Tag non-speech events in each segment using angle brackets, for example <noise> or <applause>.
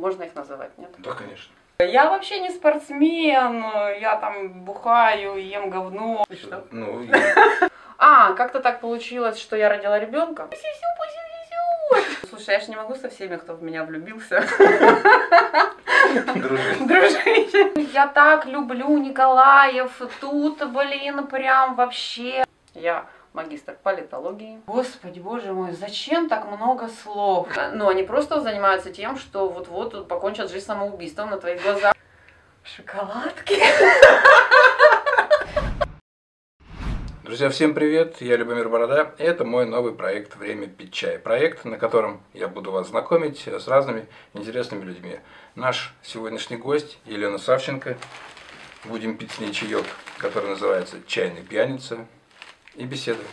Можно их называть, нет? Да, конечно. Я вообще не спортсмен, я там бухаю, ем говно. Что? Ну, я- <laughs> А, как-то так получилось, что я родила ребенка. Слушай, я же не могу со всеми, кто в меня влюбился, дружить. Я так люблю Николаев, тут, блин, прям вообще. Я магистр политологии. Господи, боже мой, зачем так много слов? Ну, они просто занимаются тем, что вот-вот покончат жизнь самоубийством на твоих глазах. Шоколадки. Друзья, всем привет, я Любомир Борода, и это мой новый проект «Время пить чай». Проект, на котором я буду вас знакомить с разными интересными людьми. Наш сегодняшний гость Елена Савченко. Будем пить с ней чаек, который называется «Чайный пьяница» и беседуем.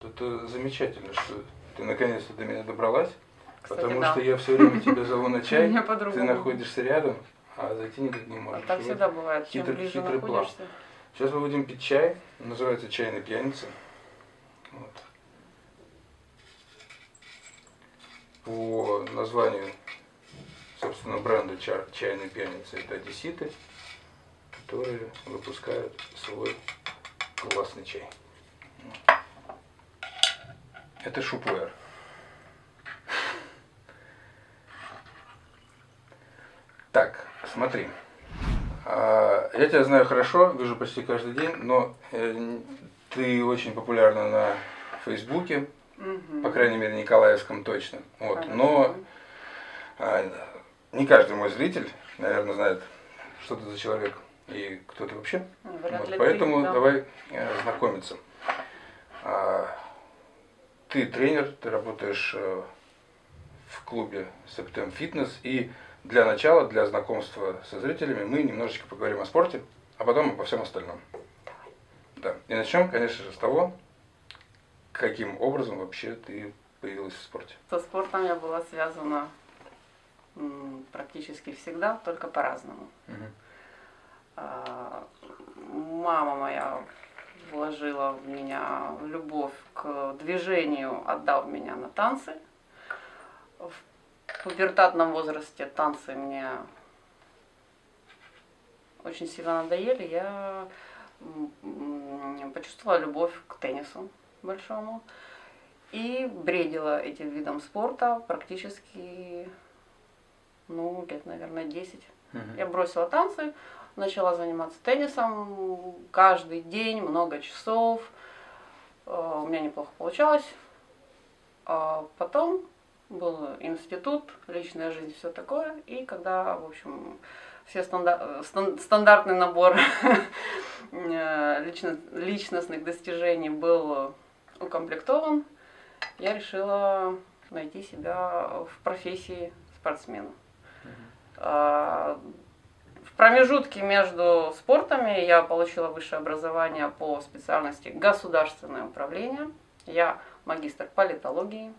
Это замечательно, что ты наконец-то до меня добралась, Кстати, потому да. что я все время тебя зову на <laughs> чай, ты находишься рядом, а зайти никак не А можешь. так Вот. всегда бывает. Чем хитрый- ближе хитрый план. находишься. Сейчас мы будем пить чай, называется чайный пьяница. Вот. По названию, собственно, бренда ча- чайной пьяницы это одесситы, которые выпускают свой классный чай. Это шупуэр. Так, смотри. А, Я тебя знаю хорошо, вижу почти каждый день, но э, ты очень популярна на Фейсбуке, Мгм. по крайней мере, Николаевском точно. Вот. Хорошо. Но а, не каждый мой зритель, наверное, знает, что ты за человек и кто ты вообще. Вряд Вот, Поэтому да. давай э, знакомиться. А, Ты тренер, ты работаешь э, в клубе Септем Фитнес. И для начала, для знакомства со зрителями, мы немножечко поговорим о спорте, а потом обо всем остальном. Да. И начнем, конечно же, с того, каким образом вообще ты появилась в спорте. Со спортом я была связана практически всегда, только по-разному. А, Мама моя вложила в меня любовь к движению, отдав меня на танцы. В пубертатном возрасте танцы мне очень сильно надоели. Я почувствовала любовь к теннису большому и бредила этим видом спорта практически, ну, лет, наверное, 10. Я бросила танцы, начала заниматься теннисом каждый день, много часов. Э, У меня неплохо получалось. А потом был институт, личная жизнь, все такое. И когда, в общем, все стандар- стан- стандартный набор <laughs> э, лично- личностных достижений был укомплектован, я решила найти себя в профессии спортсмена. В промежутке между спортами я получила высшее образование по специальности государственное управление. Я магистр политологии.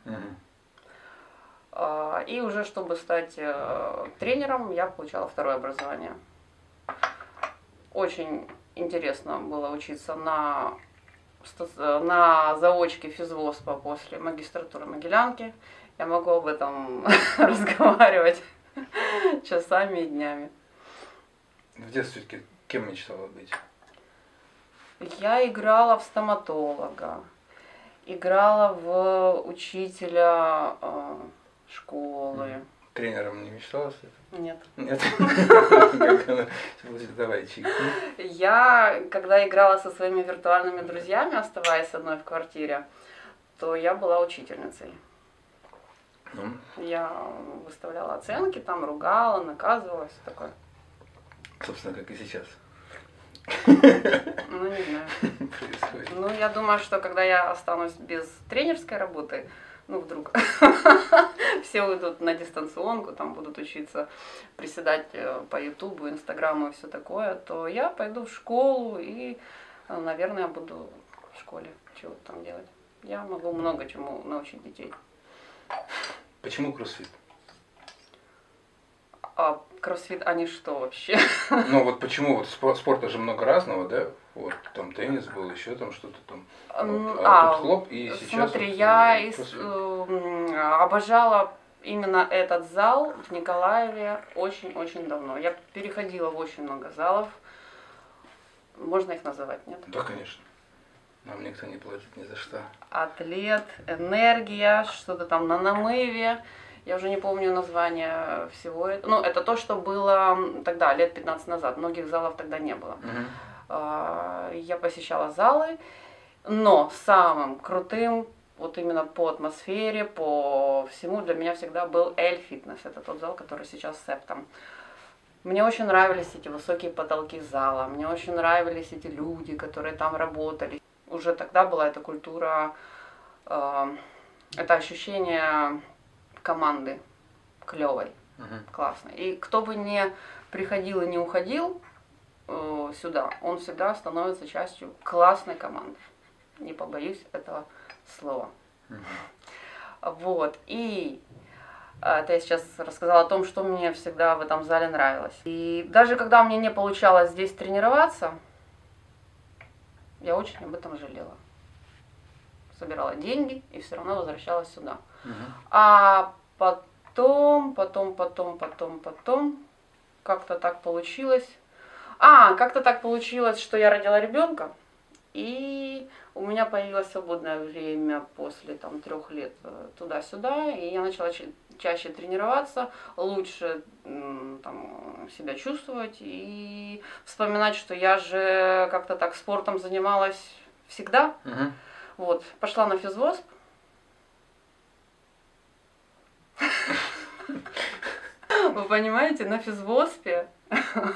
А, И уже чтобы стать э, тренером, я получала второе образование. Очень интересно было учиться на, на заочке физвоспа после магистратуры Могилянки. Я могу об этом <laughs> разговаривать <laughs> часами и днями. В детстве кем мечтала быть? Я играла в стоматолога, играла в учителя э, школы. Тренером не мечтала стать? Нет. Нет. <laughs> Давай, чайки. Я, когда играла со своими виртуальными друзьями, оставаясь одной в квартире, то я была учительницей. Ну, Я выставляла оценки, там ругала, наказывала, все такое. Собственно, как и сейчас Ну, не знаю. <laughs> происходит. Ну, я думаю, что когда я останусь без тренерской работы, ну, вдруг <laughs> все уйдут на дистанционку, там будут учиться приседать э, по Ютубу, Инстаграму и все такое, то я пойду в школу и, э, наверное, буду в школе чего-то там делать. Я могу много чему научить детей. Почему кроссфит? А кроссфит, они что вообще? Ну вот почему вот спо- спорта же много разного, да? Вот там теннис был, еще там что-то там. Вот. а, А тут хлоп и сейчас. Смотри, вот, я э, кроссфит. эм, обожала именно этот зал в Николаеве очень-очень давно. Я переходила в очень много залов. Можно их называть, нет? Да, конечно. Нам никто не платит ни за что. Атлет, энергия, что-то там на намыве. Я уже не помню название всего этого. Ну, это то, что было тогда, лет 15 назад. Многих залов тогда не было. Угу. Я посещала залы, но самым крутым вот именно по атмосфере, по всему для меня всегда был Эль Фитнес. Это тот зал, который сейчас с Септом. Мне очень нравились эти высокие потолки зала, мне очень нравились эти люди, которые там работали. Уже тогда была эта культура, э, это ощущение команды клевой, Угу. классной. И кто бы не приходил и не уходил э, сюда, он всегда становится частью классной команды. Не побоюсь этого слова. Вот. И э, это я сейчас рассказала о том, что мне всегда в этом зале нравилось. И даже когда мне не получалось здесь тренироваться, я очень об этом жалела. Собирала деньги и все равно возвращалась сюда. Угу. А потом, потом, потом, потом, потом, как-то так получилось. А, как-то так получилось, что я родила ребенка, и у меня появилось свободное время после там трех лет э, туда-сюда, и я начала ча- чаще тренироваться, лучше там, себя чувствовать и вспоминать, что я же как-то так спортом занималась всегда. Угу. Вот, пошла на физвосп. Вы понимаете, на физвоспе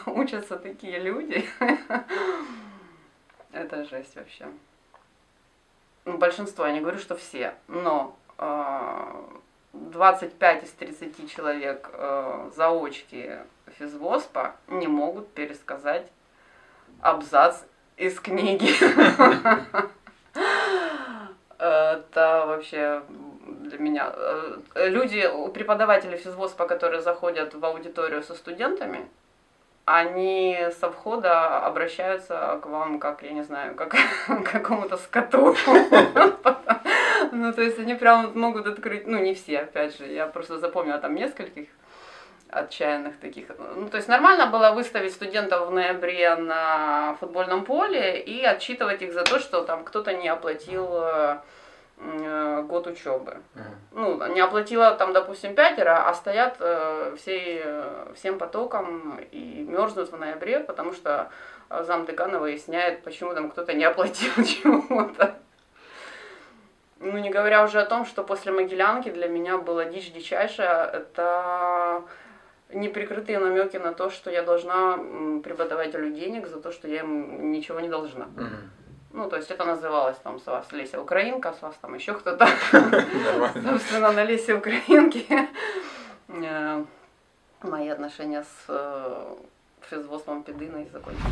учатся такие люди. Это жесть вообще. Большинство, я не говорю, что все, но э, 25 из 30 человек э, заочки физвоспа не могут пересказать абзац из книги. Это вообще для меня. э, Люди, преподаватели физвоспа, которые заходят в аудиторию со студентами, они со входа обращаются к вам, как, я не знаю, как <laughs> к какому-то скоту. <laughs> Ну, то есть они прям могут открыть, ну, не все, опять же, я просто запомнила там нескольких отчаянных таких. Ну, то есть нормально было выставить студентов в ноябре на футбольном поле и отчитывать их за то, что там кто-то не оплатил э, год учебы. Ну, не оплатила там, допустим, пятеро, а стоят э, всей, э, всем потоком и мерзнут в ноябре, потому что зам декана выясняет, почему там кто-то не оплатил <laughs> чего-то. Ну, не говоря уже о том, что после Могилянки для меня была дичь дичайшая, это неприкрытые намеки на то, что я должна преподавателю денег за то, что я ему ничего не должна. Мгм. Ну, то есть это называлось там с вас Леся Украинка, с вас там еще кто-то. <laughs> Собственно, на Лесе Украинки э, мои отношения с э, физвоспом Пединой закончились.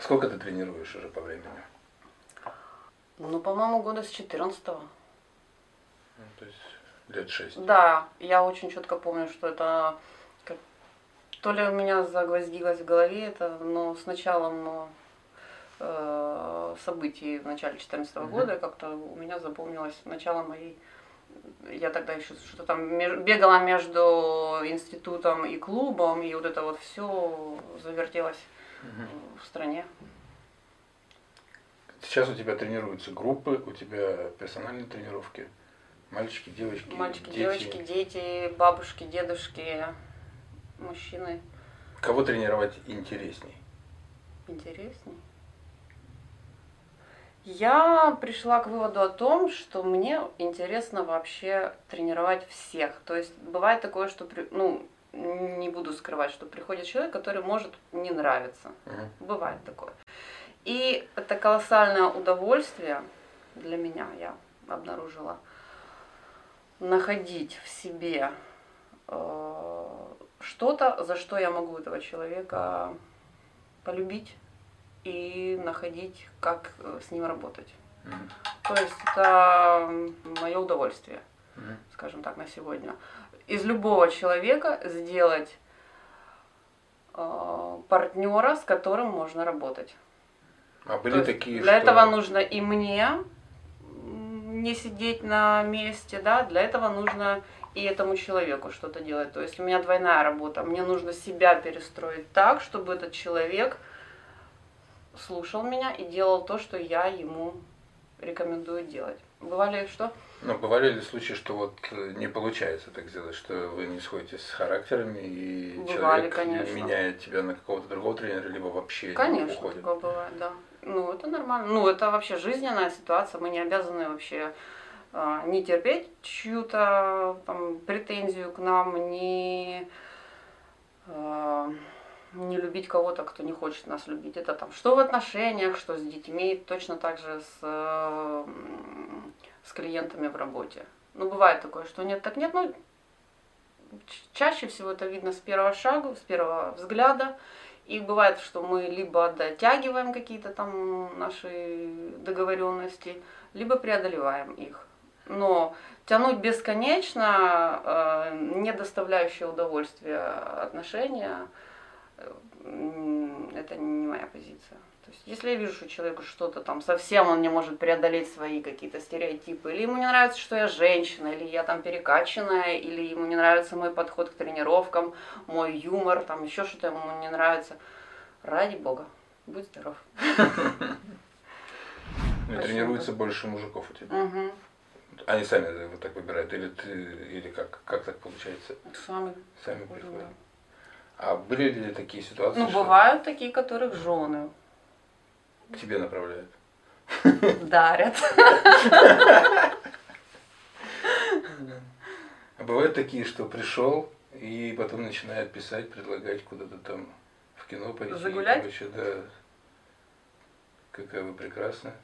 Сколько ты тренируешь уже по времени? Ну, по-моему, года с 14 Ну, то есть лет шесть. Да, я очень четко помню, что это то ли у меня загвоздилось в голове это, но с началом э, событий в начале 2014 Мгм. года как-то у меня запомнилось начало моей я тогда еще что-то там бегала между институтом и клубом, и вот это вот все завертелось Мгм. в стране. Сейчас у тебя тренируются группы, у тебя персональные тренировки. Мальчики, девочки, Мальчики, дети. девочки, дети, бабушки, дедушки, мужчины. Кого тренировать интересней? Интересней. Я пришла к выводу о том, что мне интересно вообще тренировать всех. То есть бывает такое, что, при- ну, не буду скрывать, что приходит человек, который может не нравиться. Мгм. Бывает такое. И это колоссальное удовольствие для меня, я обнаружила, находить в себе э, что-то, за что я могу этого человека полюбить и находить, как э, с ним работать. Мгм. То есть это мое удовольствие, Мгм. скажем так, на сегодня. Из любого человека сделать э, партнера, с которым можно работать. А То были есть такие, для что... этого нужно и мне не сидеть на месте, да, для этого нужно и этому человеку что-то делать. То есть у меня двойная работа. Мне нужно себя перестроить так, чтобы этот человек слушал меня и делал то, что я ему рекомендую делать. Бывали что? Ну, бывали ли случаи, что вот э, не получается так сделать, что вы не сходитесь с характерами и Бывали, человек конечно. меняет тебя на какого-то другого тренера, либо вообще Конечно, уходит? такое бывает, да. Ну, это нормально. Ну, это вообще жизненная ситуация. Мы не обязаны вообще не терпеть чью-то там претензию к нам, не, а, не любить кого-то, кто не хочет нас любить. Это там что в отношениях, что с детьми, точно так же с, э, с клиентами в работе. Ну, бывает такое, что нет, так нет, ну, чаще всего это видно с первого шага, с первого взгляда. И бывает, что мы либо дотягиваем какие-то там наши договоренности, либо преодолеваем их. Но тянуть бесконечно, э, не доставляющие удовольствия отношения, э, это не моя позиция. То есть, если я вижу, что человеку что-то там совсем он не может преодолеть свои какие-то стереотипы, или ему не нравится, что я женщина, или я там перекачанная, или ему не нравится мой подход к тренировкам, мой юмор, там еще что-то ему не нравится, ради бога, будь здоров. <laughs> Тренируется больше мужиков у тебя. Они сами вот так выбирают, или ты, или как, как так получается? Сами. Сами приходят. да. А были ли такие ситуации, Ну, бывают такие, которых жены к тебе направляют? дарят. А бывают такие, что пришел и потом начинает писать, предлагать куда-то там в кино пойти. Загулять? Короче, да. Какая вы прекрасная.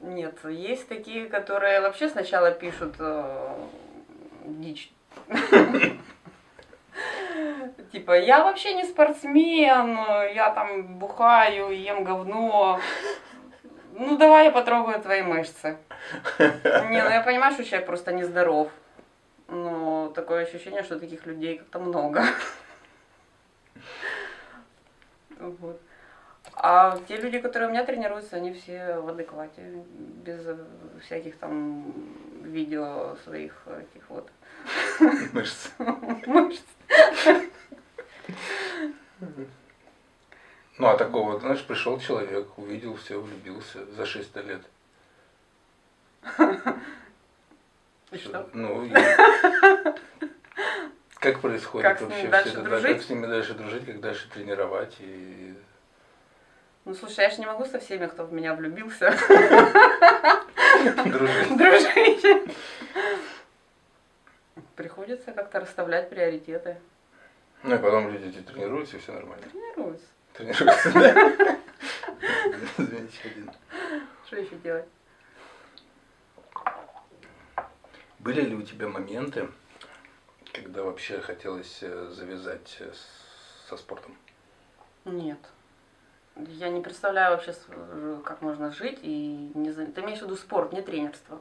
Нет, есть такие, которые вообще сначала пишут э, дичь. Типа, я вообще не спортсмен, я там бухаю, ем говно. Ну, давай я потрогаю твои мышцы. Не, ну я понимаю, что человек просто нездоров. Но такое ощущение, что таких людей как-то много. Вот. А те люди, которые у меня тренируются, они все в адеквате, без э, всяких там видео своих этих вот Мышцы. мышц. Ну, а такого, знаешь, пришел человек, увидел все, влюбился за 600 лет. И что? Ну, и <laughs> как происходит Как вообще все это? Да, как с ними дальше дружить, как дальше тренировать и Ну слушай, я же не могу со всеми, кто в меня влюбился, дружить. дружить. Приходится как-то расставлять приоритеты. Ну и потом люди тренируются, и все нормально. Тренируюсь. Тренируются, да? Извините, один. Что еще делать? Были ли у тебя моменты, когда вообще хотелось э, завязать э, со спортом? Нет. Я не представляю вообще, э, как можно жить и не за- Ты имеешь в виду спорт, не тренерство?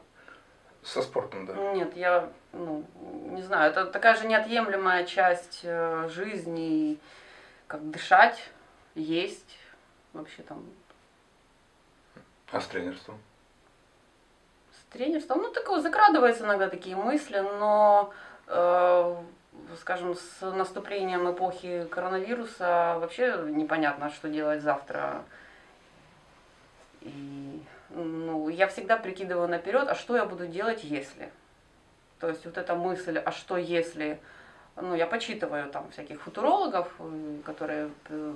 Со спортом, да. Нет, я, ну, не знаю, это такая же неотъемлемая часть э, жизни, как дышать, есть, вообще там А с тренерством? с тренерством. Ну, такое закрадываются иногда такие мысли, но, э, скажем, с наступлением эпохи коронавируса вообще непонятно, что делать завтра. И, ну, я всегда прикидываю наперед, а что я буду делать, если. То есть вот эта мысль, а что если, ну, я почитываю там всяких футурологов, которые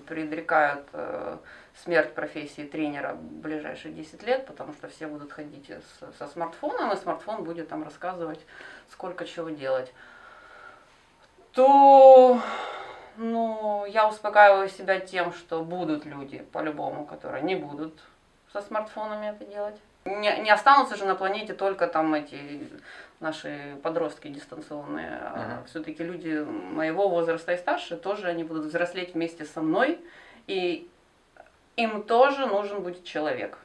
предрекают э, смерть профессии тренера в ближайшие 10 лет, потому что все будут ходить со смартфоном, и смартфон будет там рассказывать, сколько чего делать. То, ну, я успокаиваю себя тем, что будут люди, по-любому, которые не будут со смартфонами это делать. Не, не останутся же на планете только там эти наши подростки дистанционные, а Мгм. все-таки люди моего возраста и старше тоже они будут взрослеть вместе со мной, и им тоже нужен будет человек.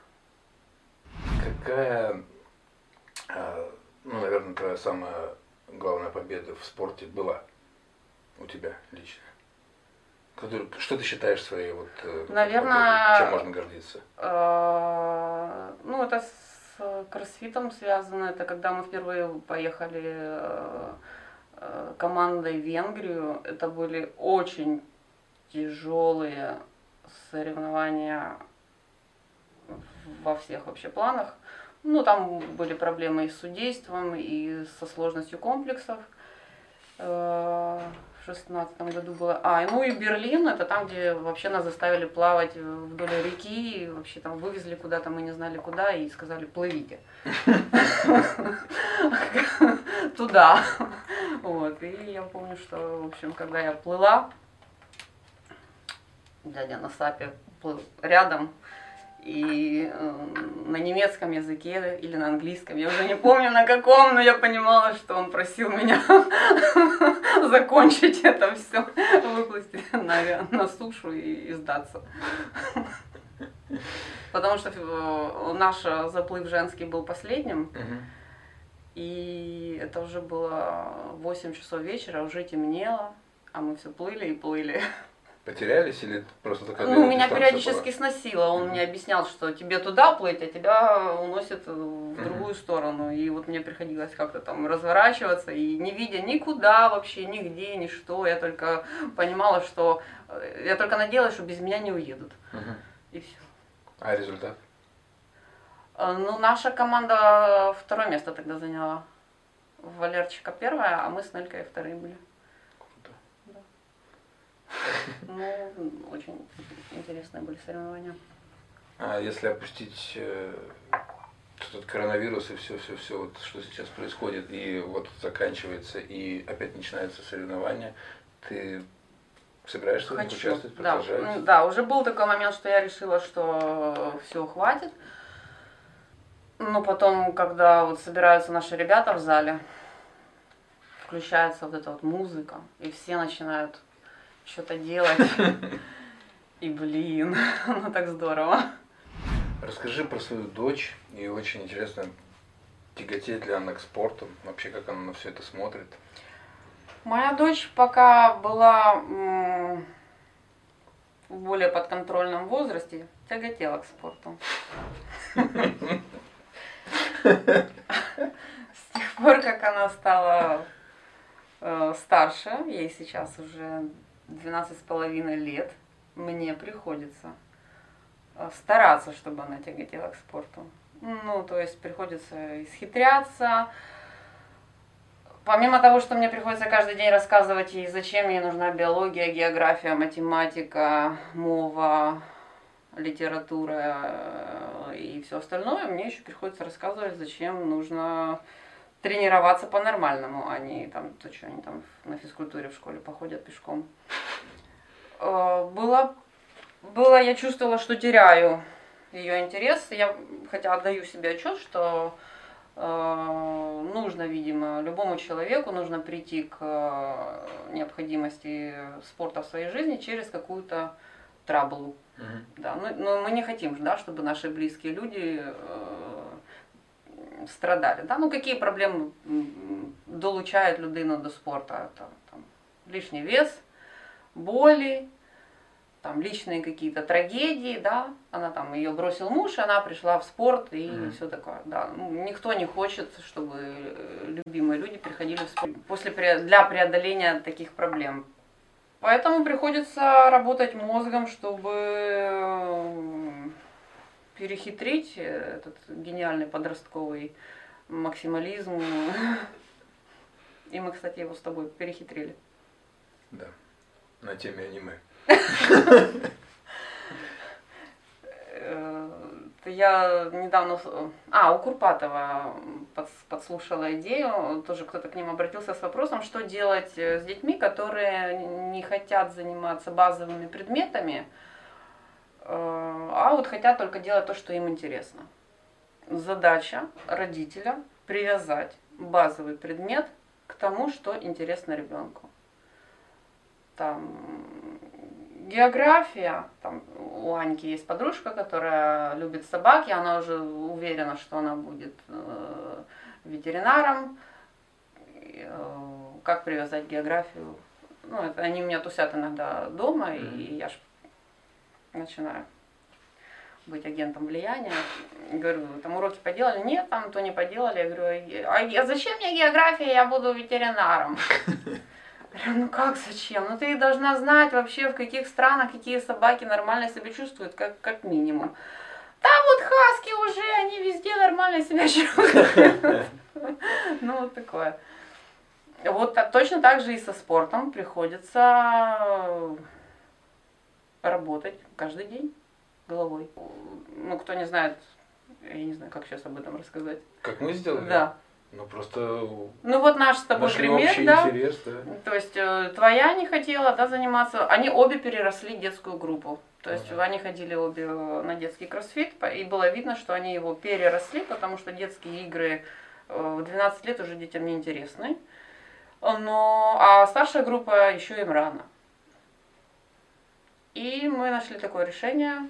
Какая, а, ну, наверное, твоя самая главная победа в спорте была у тебя лично? Который- Что ты считаешь своей вот э, Наверное, победой? чем можно гордиться? Э, Ну, это с с кроссфитом связано. Это когда мы впервые поехали э, э, командой в Венгрию. Это были очень тяжелые соревнования во всех вообще планах. Ну, там были проблемы и с судейством, и со сложностью комплексов. Э, в шестнадцатом году было. А, ну и Берлин, это там, где вообще нас заставили плавать вдоль реки, и вообще там вывезли куда-то, мы не знали куда, и сказали, плывите. <laughs> Туда. Вот, и я помню, что, в общем, когда я плыла, дядя на сапе плыл рядом, и э, на немецком языке или на английском, я уже не помню на каком, но я понимала, что он просил меня <laughs> закончить это все, выплыть на, на сушу и, и сдаться. Потому что э, наш заплыв женский был последним, и это уже было 8 часов вечера, уже темнело, а мы все плыли и плыли. Потерялись или просто такая Ну, меня периодически была? сносило. Он mm-hmm. мне объяснял, что тебе туда плыть, а тебя уносит в mm-hmm. другую сторону. И вот мне приходилось как-то там разворачиваться и не видя никуда вообще, нигде, ни что. Я только понимала, что э, я только надеялась, что без меня не уедут. Mm-hmm. И все. А результат? Э, ну, наша команда второе место тогда заняла. Валерчика первая, а мы с Нелькой вторые были. Ну, очень интересные были соревнования. А если опустить этот коронавирус и все, все, все, вот что сейчас происходит, и вот заканчивается, и опять начинается соревнование, ты собираешься Хочу. участвовать, продолжать? Да. да, уже был такой момент, что я решила, что все, хватит. Но потом, когда вот собираются наши ребята в зале, включается вот эта вот музыка, и все начинают что-то делать. <laughs> И блин, <laughs> ну так здорово. Расскажи про свою дочь. И очень интересно, тяготеет ли она к спорту? Вообще, как она на все это смотрит? Моя дочь пока была в более подконтрольном возрасте, тяготела к спорту. <laughs> С тех пор, как она стала э, старше, ей сейчас уже 12 с половиной лет мне приходится э, стараться, чтобы она тяготела к спорту. Ну, то есть приходится исхитряться. Помимо того, что мне приходится каждый день рассказывать ей, зачем ей нужна биология, география, математика, мова, литература э, и все остальное, мне еще приходится рассказывать, зачем нужно тренироваться по-нормальному, а не там, то, что они там на физкультуре в школе походят пешком. Э, было, было, я чувствовала, что теряю ее интерес. Я хотя отдаю себе отчет, что э, нужно, видимо, любому человеку нужно прийти к э, необходимости спорта в своей жизни через какую-то траблу. Mm-hmm. Да, но, но мы не хотим, да, чтобы наши близкие люди э, страдали. Да? Ну, какие проблемы долучают людину до спорту? Это там, лишний вес, боли, там личные какие-то трагедии, да, она там ее бросил муж, она пришла в спорт и mm-hmm. все такое, да. Ну, никто не хочет, чтобы э, любимые люди приходили в спорт после для преодоления таких проблем. Поэтому приходится работать мозгом, чтобы перехитрить этот гениальный подростковый максимализм. <laughs> И мы, кстати, его с тобой перехитрили. Да, на теме аниме. <laughs> Э, я недавно, а, у Курпатова подслушала идею, тоже кто-то к ним обратился с вопросом, что делать с детьми, которые не хотят заниматься базовыми предметами, Э, а вот хотят только делать то, что им интересно. Задача родителя привязать базовый предмет к тому, что интересно ребенку. Там география, там у Аньки есть подружка, которая любит собаки, она уже уверена, что она будет э, ветеринаром. Э, как привязать географию? Ну, это они у меня тусят иногда дома, mm-hmm. и я ж начинаю быть агентом влияния. Говорю, там уроки поделали? Нет, там то не поделали. Я говорю, а я- зачем мне география, я буду ветеринаром. <laughs> Ну как зачем? Ну ты должна знать вообще, в каких странах какие собаки нормально себя чувствуют, как, как минимум. Да вот хаски уже, они везде нормально себя <laughs> чувствуют. Ну вот такое. Вот точно так же и со спортом приходится работать каждый день головой. Ну, кто не знает, я не знаю, как сейчас об этом рассказать. Как мы сделали? Да. Ну просто Ну вот наш с тобой пример, да. интерес, да. То есть э, твоя не хотела, да, заниматься. Они обе переросли детскую группу. То есть Ага. они ходили обе э, на детский кроссфит, и было видно, что они его переросли, потому что детские игры э, в 12 лет уже детям не интересны. Но, а старшая группа еще им рано. И мы нашли такое решение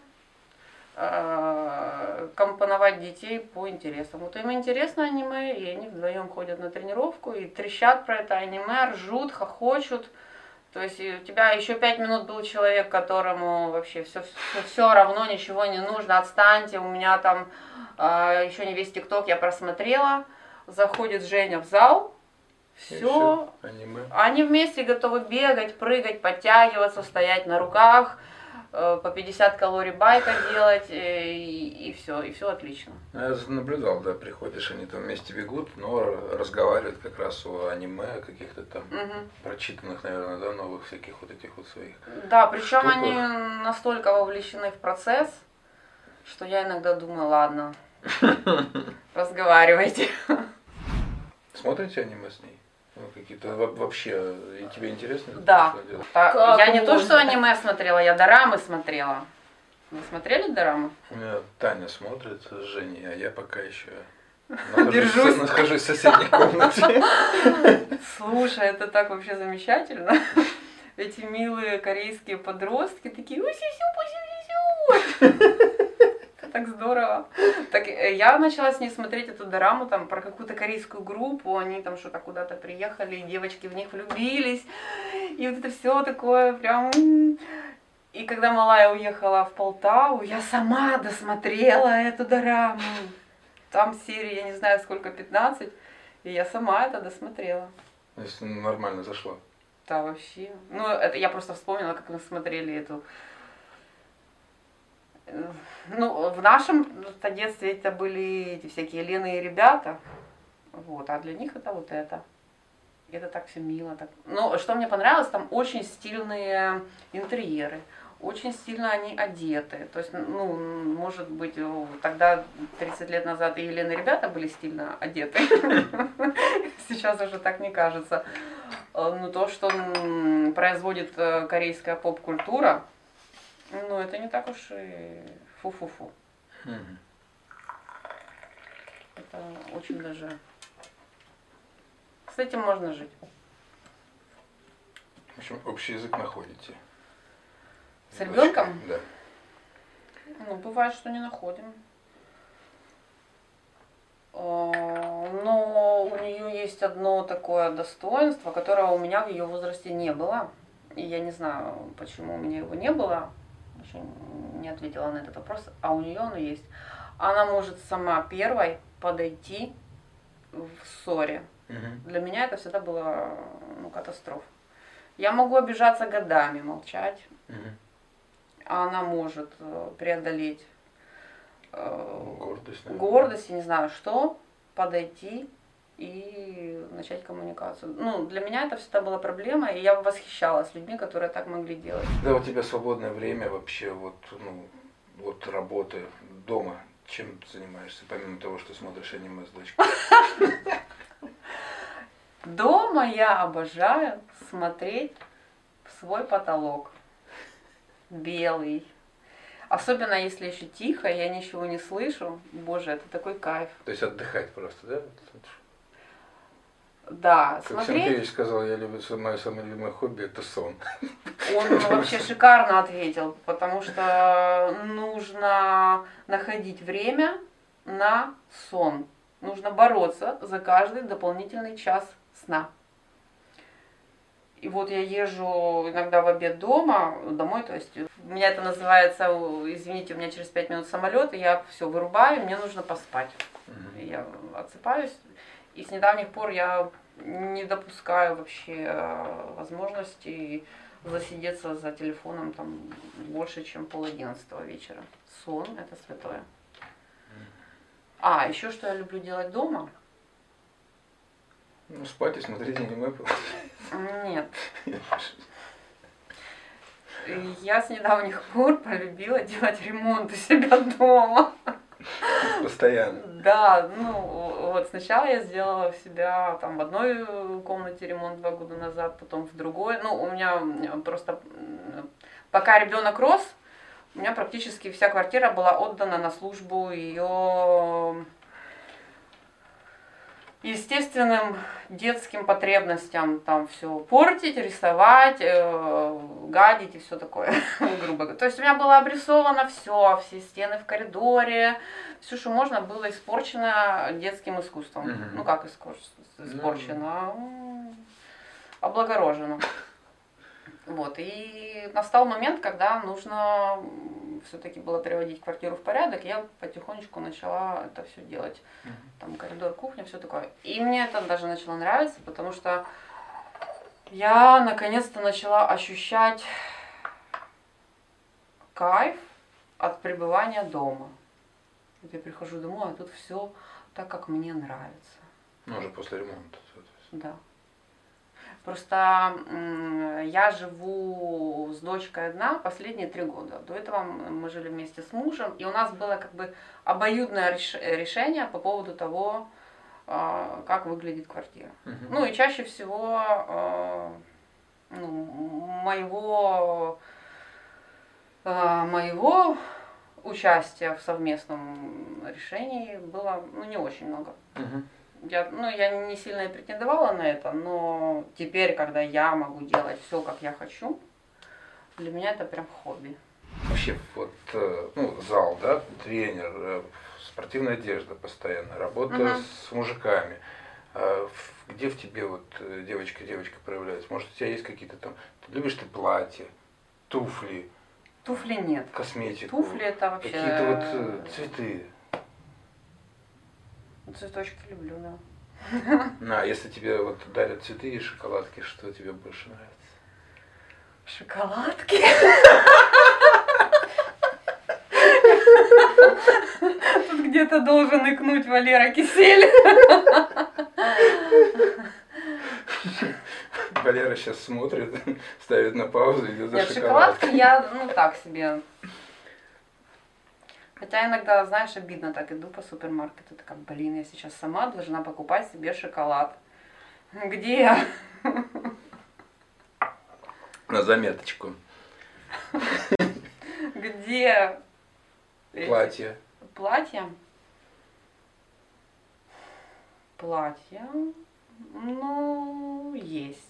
э, компоновать детей по интересам. Вот им интересно аниме, и они вдвоем ходят на тренировку и трещат про это аниме, ржут, хохочут. То есть у тебя еще пять минут был человек, которому вообще все, все, все равно, ничего не нужно, отстаньте, у меня там еще не весь ТикТок я просмотрела. Заходит Женя в зал, все, Аниме. они вместе готовы бегать, прыгать, подтягиваться, стоять на руках, э, по 50 калорий байка делать, э, и, все, и все отлично. Я наблюдал, да, приходишь, они там вместе бегут, но разговаривают как раз о аниме, о каких-то там Мгм. прочитанных, наверное, да, новых всяких вот этих вот своих. Да, причем Штука. они настолько вовлечены в процесс, что я иногда думаю, ладно, <laughs> разговаривайте. Смотрите аниме с ней? Ну, какие-то во- вообще, и тебе интересно? Да. Как Я не то, что аниме смотрела, я дорамы смотрела. Вы смотрели дорамы? У меня Таня смотрит с Женей, а я пока еще <laughs> Держусь. нахожусь в соседней комнате. <laughs> Слушай, это так вообще замечательно. <laughs> Эти милые корейские подростки такие усю сю Это так здорово. Так э, я начала с ней смотреть эту дораму там про какую-то корейскую группу, они там что-то куда-то приехали, и девочки в них влюбились. И вот это все такое прям... И когда малая уехала в Полтаву, я сама досмотрела эту дораму. Там серии, я не знаю сколько, 15. И я сама это досмотрела. То есть нормально зашло. Да, вообще. Ну, это я просто вспомнила, как мы смотрели эту. Ну, в нашем детстве это были эти всякие Лены и ребята. Вот, а для них это вот это. Это так все мило. Так. Но что мне понравилось, там очень стильные интерьеры. Очень стильно они одеты. То есть, ну, может быть, тогда 30 лет назад и Елена и ребята были стильно одеты. <laughs> Сейчас уже так не кажется. Э, Ну, то, что производит э, корейская поп-культура, ну, это не так уж и фу-фу-фу. Мгм. Это очень даже... С этим можно жить. В общем, общий язык находите. С ребенком? Да. Ну, бывает, что не находим. Э, Но у нее есть одно такое достоинство, которого у меня в ее возрасте не было. И я не знаю, почему у меня его не было. Еще не ответила на этот вопрос. А у нее оно есть. Она может сама первой подойти в ссоре. Мгм. Для меня это всегда было ну, катастрофа. Я могу обижаться годами, молчать, Мгм. а она может э, преодолеть э, Гордость, наверное. гордость, я не знаю что, подойти и начать коммуникацию. Ну, для меня это всегда была проблема, и я восхищалась людьми, которые так могли делать. Когда у тебя свободное время вообще, вот, ну, вот работы дома, чем ты занимаешься, помимо того, что смотришь аниме с дочкой? Дома я обожаю смотреть в свой потолок. Белый. Особенно если еще тихо, я ничего не слышу. Боже, это такой кайф. То есть отдыхать просто, да? Да, Как смотреть. Сенкевич сказал, я люблю, мое самое любимое хобби это сон. Он <laughs> вообще шикарно ответил, потому что нужно находить время на сон. Нужно бороться за каждый дополнительный час сна. И вот я езжу иногда в обед дома, домой, то есть у меня это называется, извините, у меня через пять минут самолет, и я все вырубаю, мне нужно поспать. Я отсыпаюсь, и с недавних пор я не допускаю вообще э, возможности засидеться за телефоном там больше, чем пол одиннадцатого вечера. Сон – это святое. А, еще что я люблю делать дома? Ну, спать и смотреть аниме. Нет. <laughs> Я с недавних пор полюбила делать ремонт у себя дома. Постоянно. Да, ну вот сначала я сделала у себя там в одной комнате ремонт два года назад, потом в другой. Ну, у меня просто пока ребенок рос, у меня практически вся квартира была отдана на службу ее естественным детским потребностям там все портить, рисовать, э, гадить и все такое, <laughs> грубо говоря. То есть у меня было обрисовано все, все стены в коридоре, все, что можно, было испорчено детским искусством. Мгм. Ну как искус- испорчено? М, Облагорожено. Вот, и настал момент, когда нужно все-таки было приводить квартиру в порядок, я потихонечку начала это все делать. Мгм. Там коридор, кухня, все такое. И мне это даже начало нравиться, потому что я наконец-то начала ощущать кайф от пребывания дома. Вот я прихожу домой, а тут все так, как мне нравится. Ну, уже после ремонта. соответственно. Да. Просто я живу с дочкой одна последние три года. До этого мы жили вместе с мужем, и у нас было как бы обоюдное реш- решение по поводу того, а, как выглядит квартира. Мгм. Ну и чаще всего а, ну, моего, а, моего участия в совместном решении было ну, не очень много. Мгм. Я, ну, я не сильно и претендовала на это, но теперь, когда я могу делать все, как я хочу, для меня это прям хобби. Вообще, вот, э, ну, зал, да, тренер, э, спортивная одежда постоянно, работа Мгм. с мужиками. А Где в тебе вот э, девочка-девочка проявляется? Может, у тебя есть какие-то там, ты любишь ты платья, туфли, Туфли нет. косметику? Туфли это вообще... Какие-то вот э, цветы. Цветочки люблю, да. На, если тебе вот дарят цветы и шоколадки, что тебе больше нравится? Шоколадки. Тут где-то должен икнуть Валера Кисель. Валера сейчас смотрит, ставит на паузу, идет за Нет, шоколадкой. шоколадки я, ну так себе. Хотя иногда, знаешь, обидно так иду по супермаркету, такая, блин, я сейчас сама должна покупать себе шоколад. Где я? На заметочку. Где? Платье. Платья? Платья? Ну, есть.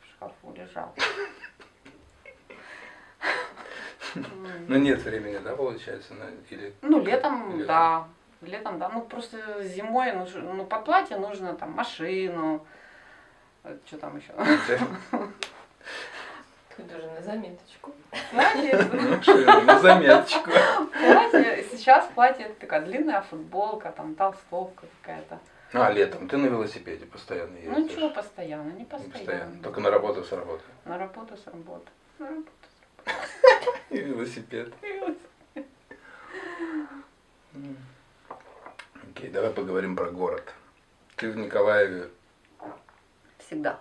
В шкафу лежал. Ну нет времени, да, получается? на- Или... Ну, летом, Летом. да. Летом, да. Ну, просто зимой, ну, ну под платье нужно там машину. Что там еще? Тут даже на заметочку. Платье, Ну, на заметочку. платье. Сейчас платье это такая длинная футболка, там толстовка какая-то. А, летом. Ты на велосипеде постоянно ездишь. Ну, чего постоянно, не Не постоянно. постоянно. Только на работу с работы. На работу с работы. На работу И велосипед. Окей, давай поговорим про город. Ты в Николаеве Всегда.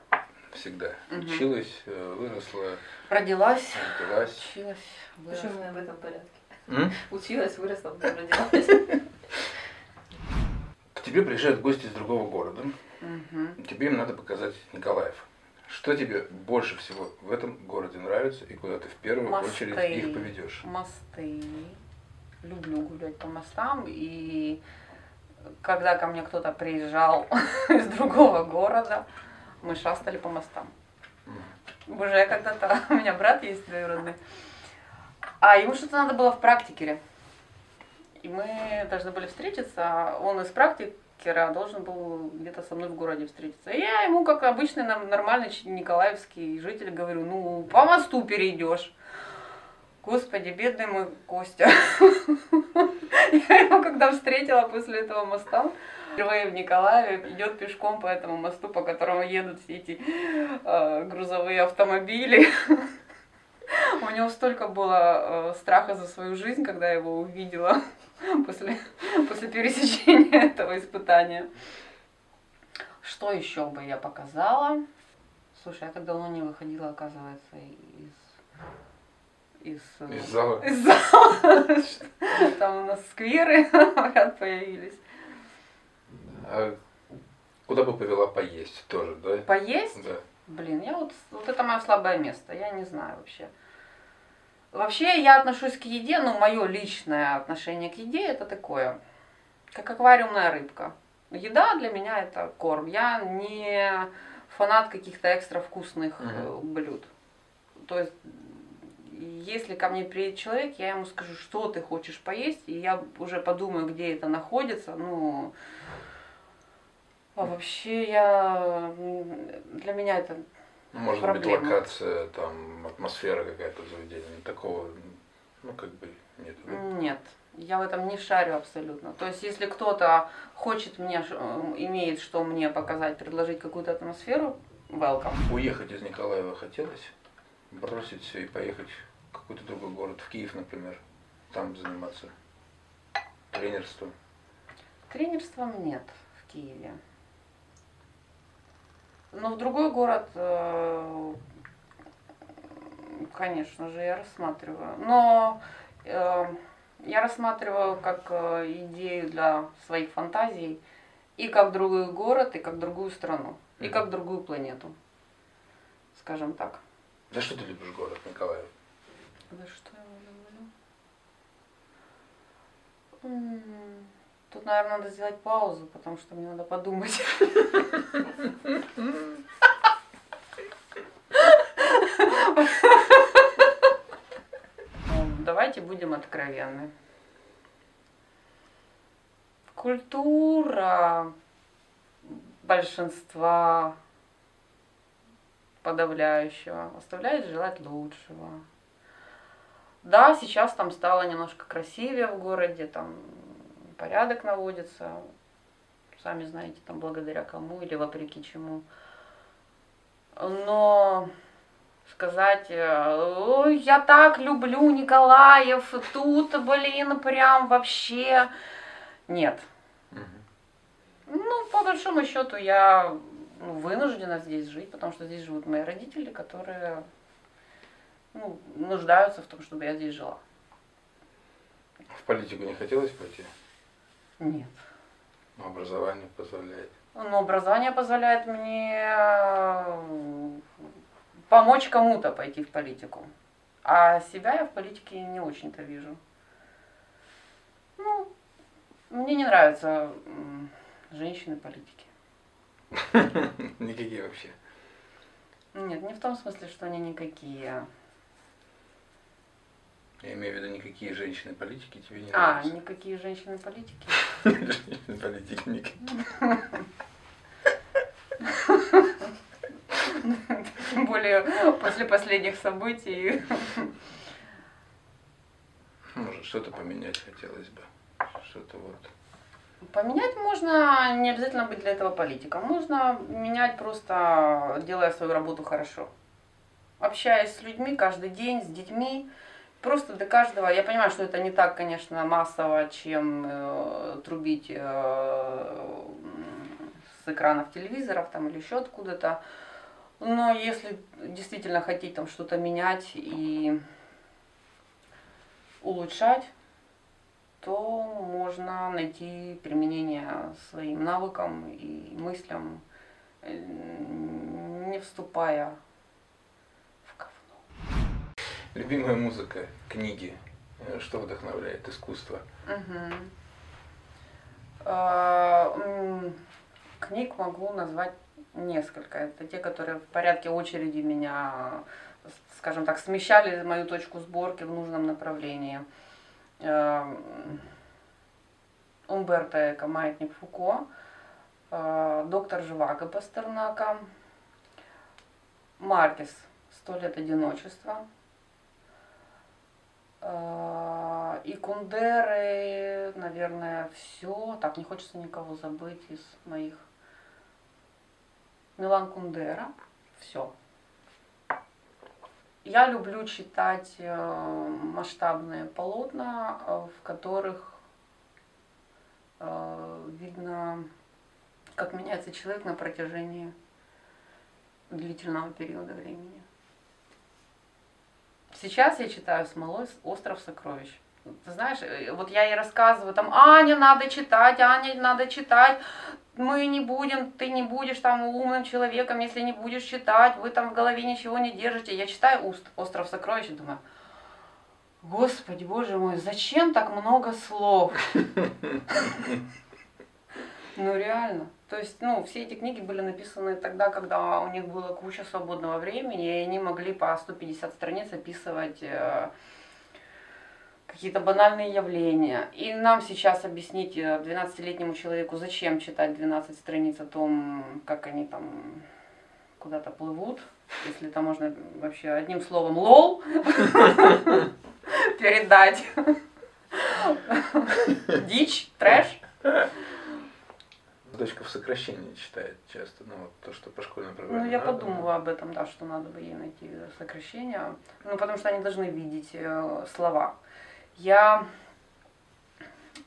всегда Мгм. училась, э, выросла, Родилась, родилась. училась, Почему выросла. мы в этом порядке? М? Училась, выросла, потом <laughs> родилась. К тебе приезжают гости из другого города. Мгм. Тебе им надо показать Николаев. Что тебе больше всего в этом городе нравится и куда ты в первую Мосты. очередь их поведешь? Мосты. Люблю гулять по мостам. И когда ко мне кто-то приезжал <laughs> из другого города, мы шастали по мостам. Мгм. Уже когда-то, <laughs> у меня брат есть двоюродный, а ему что-то надо было в практике. И мы должны были встретиться, он из практик а должен был где-то со мной в городе встретиться. И я ему, как обычный нам- нормальный николаевский житель, говорю, ну, по мосту перейдешь. Господи, бедный мой Костя. <laughs> Я его когда встретила после этого моста, впервые в Николаеве, идет пешком по этому мосту, по которому едут все эти э, грузовые автомобили. <laughs> У него столько было э, страха за свою жизнь, когда я его увидела <laughs> после, после пересечения <laughs> этого испытания. Что еще бы я показала? Слушай, я так давно не выходила, оказывается, из... Из, э, Из зала. из зала. Там у нас скверы <laughs> говорят, появились. А куда бы повела поесть тоже, да? Поесть? Да. Блин, я вот, вот это мое слабое место, я не знаю вообще. Вообще я отношусь к еде, ну, мое личное отношение к еде это такое, как аквариумная рыбка. Еда для меня это корм. Я не фанат каких-то экстра вкусных э, блюд. То есть, если ко мне приедет человек, я ему скажу, что ты хочешь поесть, и я уже подумаю, где это находится. Ну, а вообще я для меня это Может Проблема. быть, локация, там, атмосфера какая-то заведения. Такого, ну, как бы, нет. да? Нет, я в этом не шарю абсолютно. То есть, если кто-то хочет мне, э, имеет что мне показать, предложить какую-то атмосферу, welcome. Уехать из Николаева хотелось? Бросить все и поехать в какой-то другой город, в Киев, например, там заниматься тренерством. Тренерством нет в Киеве. Но в другой город, э, конечно же, я рассматриваю. Но э, я рассматриваю как э, идею для своих фантазий и как другой город, и как другую страну, и как другую планету, скажем так. За что ты любишь город Николаев? За что я его люблю? Тут, наверное, надо сделать паузу, потому что мне надо подумать. Ну, Давайте будем откровенны. Культура большинства подавляющего оставляет желать лучшего. Да, сейчас там стало немножко красивее в городе, там порядок наводится, сами знаете, там благодаря кому или вопреки чему. Но сказать, э, «Ой, я так люблю Николаев, тут, блин, прям вообще нет. Ну, по большому счету, я ну, вынуждена здесь жить, потому что здесь живут мои родители, которые ну, нуждаются в том, чтобы я здесь жила. В политику не хотелось пойти? Нет. Но образование позволяет. Но образование позволяет мне э, помочь кому-то пойти в политику. А себя я в политике не очень-то вижу. Ну, мне не нравятся женщины-политики. <laughs> Никакие вообще. Нет, не в том смысле, что они никакие. Я имею в виду, никакие женщины-политики тебе не А, нравятся. никакие женщины-политики. Никакие. Тем более после последних событий. Может, что-то поменять хотелось бы. Что-то вот. Поменять можно, не обязательно быть для этого политиком. Можно менять просто делая свою работу хорошо. Общаясь с людьми каждый день, с детьми. Просто для каждого. Я понимаю, что это не так, конечно, массово, чем э, трубить э, с экранов телевизоров там, или еще откуда-то. Но если действительно хотите там что-то менять и улучшать, то можно найти применение своим навыкам и мыслям, э, не вступая. Любимая музыка, книги. Э, Что вдохновляет искусство? А, Книг могу назвать несколько. Это те, которые в порядке очереди меня, скажем так, смещали мою точку сборки в нужном направлении. Эм, Умберто Эко «Маятник Фуко». э, доктор Живаго Пастернака, Маркес «Сто лет одиночества», э, и Кундеры, наверное, все. Так, не хочется никого забыть из моих. Милан Кундера, все. Я люблю читать э, масштабные полотна, э, в которых э, видно, как меняется человек на протяжении длительного периода времени. Сейчас я читаю Смолой «Остров сокровищ». Ты знаешь, вот я ей рассказываю, там, Аня, надо читать, Аня, надо читать мы не будем, ты не будешь там умным человеком, если не будешь читать, вы там в голове ничего не держите. Я читаю «Остров сокровищ» и думаю, Господи, Боже мой, зачем так много слов? <laughs> Ну реально. То есть, ну, все эти книги были написаны тогда, когда у них было куча свободного времени, и они могли по 150 страниц описывать э, какие-то банальные явления. И нам сейчас объяснить 12-летнему человеку, зачем читать 12 страниц о том, как они там куда-то плывут, если это можно вообще одним словом лол передать. Дичь, трэш. Дочка в сокращении читает часто, ну вот то, что по школьной программе. Ну я подумала об этом, да, что надо бы ей найти сокращение. Ну потому что они должны видеть э, слова я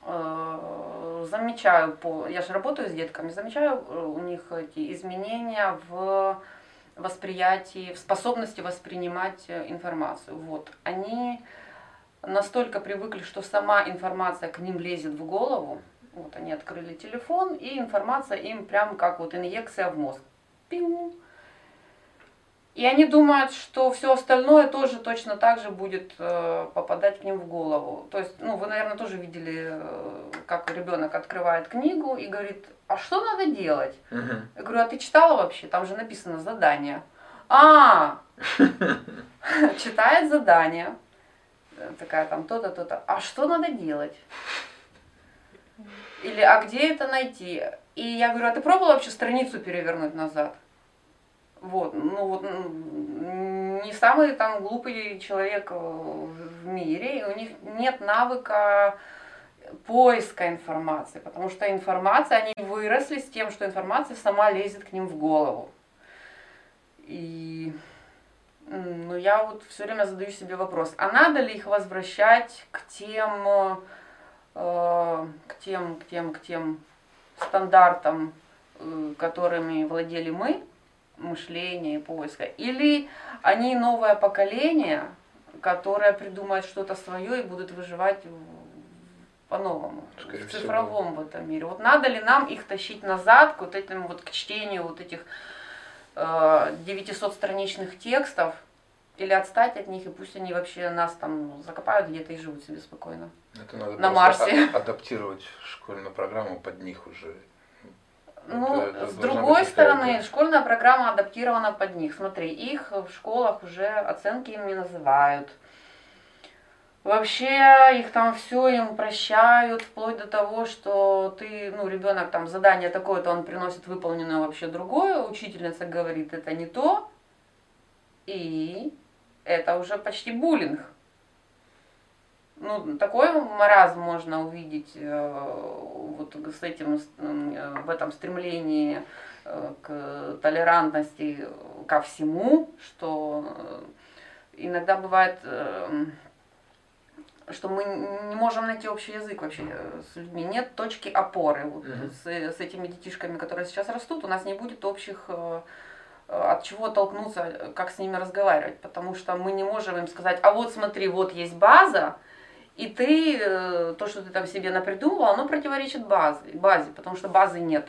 э, замечаю, по, я же работаю с детками, замечаю э, у них эти изменения в восприятии, в способности воспринимать э, информацию. Вот. Они настолько привыкли, что сама информация к ним лезет в голову. Вот они открыли телефон, и информация им прям как вот инъекция в мозг. Пим, и они думают, что все остальное тоже точно так же будет э, попадать к ним в голову. То есть, ну, вы, наверное, тоже видели, э, как ребенок открывает книгу и говорит, а что надо делать? Угу. Я говорю, а ты читала вообще? Там же написано задание. А, <laughs> читает задание. Такая там то-то, то-то. А что надо делать? Или, а где это найти? И я говорю, а ты пробовала вообще страницу перевернуть назад? Вот, ну вот не самый там глупый человек в мире, у них нет навыка поиска информации, потому что информация, они выросли с тем, что информация сама лезет к ним в голову. И ну, я вот все время задаю себе вопрос, а надо ли их возвращать к тем, э, к тем, к тем, к тем стандартам, э, которыми владели мы, мышления и поиска. Или они новое поколение, которое придумает что-то свое и будут выживать по-новому, в цифровом в этом мире. Вот надо ли нам их тащить назад к вот этим вот к чтению вот этих э, 900 страничных текстов, или отстать от них, и пусть они вообще нас там закопают где-то и живут себе спокойно. Это надо на Марсе. адаптировать школьную программу под них уже. Ну, это с другой стороны, школьная программа адаптирована под них. Смотри, их в школах уже оценки им не называют. Вообще их там все им прощают, вплоть до того, что ты, ну, ребенок там задание такое-то, он приносит выполненное вообще другое, учительница говорит, это не то, и это уже почти буллинг ну, такой маразм можно увидеть э, вот с этим, э, в этом стремлении э, к толерантности ко всему, что иногда бывает, что мы не можем найти общий язык вообще с людьми. Нет точки опоры. Вот mm-hmm. с, с этими детишками, которые сейчас растут, у нас не будет общих от чего толкнуться, как с ними разговаривать, потому что мы не можем им сказать, а вот смотри, вот есть база, и ты, э, то, что ты там себе напридумывал, оно противоречит базе, базе, потому что базы нет.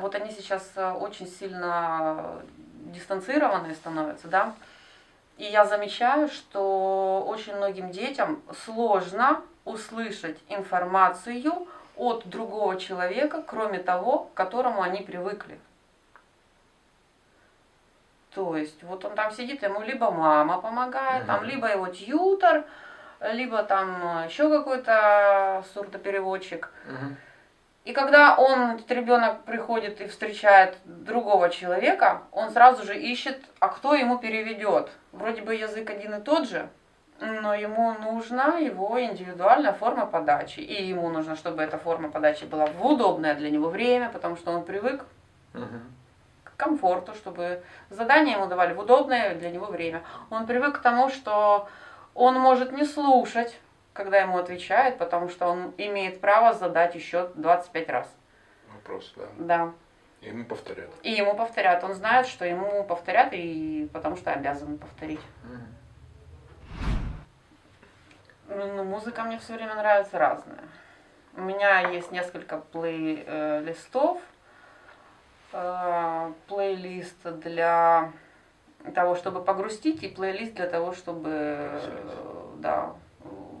Вот они сейчас э, очень сильно дистанцированные становятся, да. И я замечаю, что очень многим детям сложно услышать информацию от другого человека, кроме того, к которому они привыкли. То есть вот он там сидит, ему либо мама помогает, там, либо его тьютер, либо там еще какой-то сурдопереводчик. Угу. И когда он, этот ребенок приходит и встречает другого человека, он сразу же ищет, а кто ему переведет. Вроде бы язык один и тот же, но ему нужна его индивидуальная форма подачи. И ему нужно, чтобы эта форма подачи была в удобное для него время, потому что он привык Мгм. Комфорту, чтобы задания ему давали в удобное для него время. Он привык к тому, что он может не слушать, когда ему отвечают, потому что он имеет право задать еще 25 раз. Вопрос, да. Да. И мы повторят. И ему повторят. Он знает, что ему повторят, и потому что обязан повторить. Мгм. Ну, музыка мне все время нравится разная. У меня есть несколько плейлистов. Э, Плейлист для того, чтобы погрустить, и плейлист для того, чтобы э, да,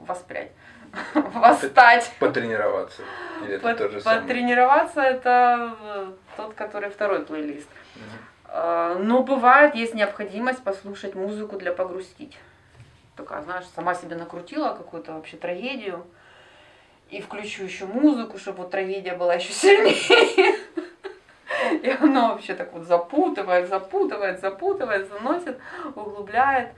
воспрять, <laughs> восстать. Потренироваться. Или это Под- то же самое? Потренироваться это э, тот, который второй плейлист. Э, Но бывает, есть необходимость послушать музыку для погрустить. Такая, знаешь, сама себе накрутила какую-то вообще трагедию. И включу еще музыку, чтобы вот трагедия была еще сильнее. И оно вообще так вот запутывает, запутывает, запутывает, заносит, углубляет.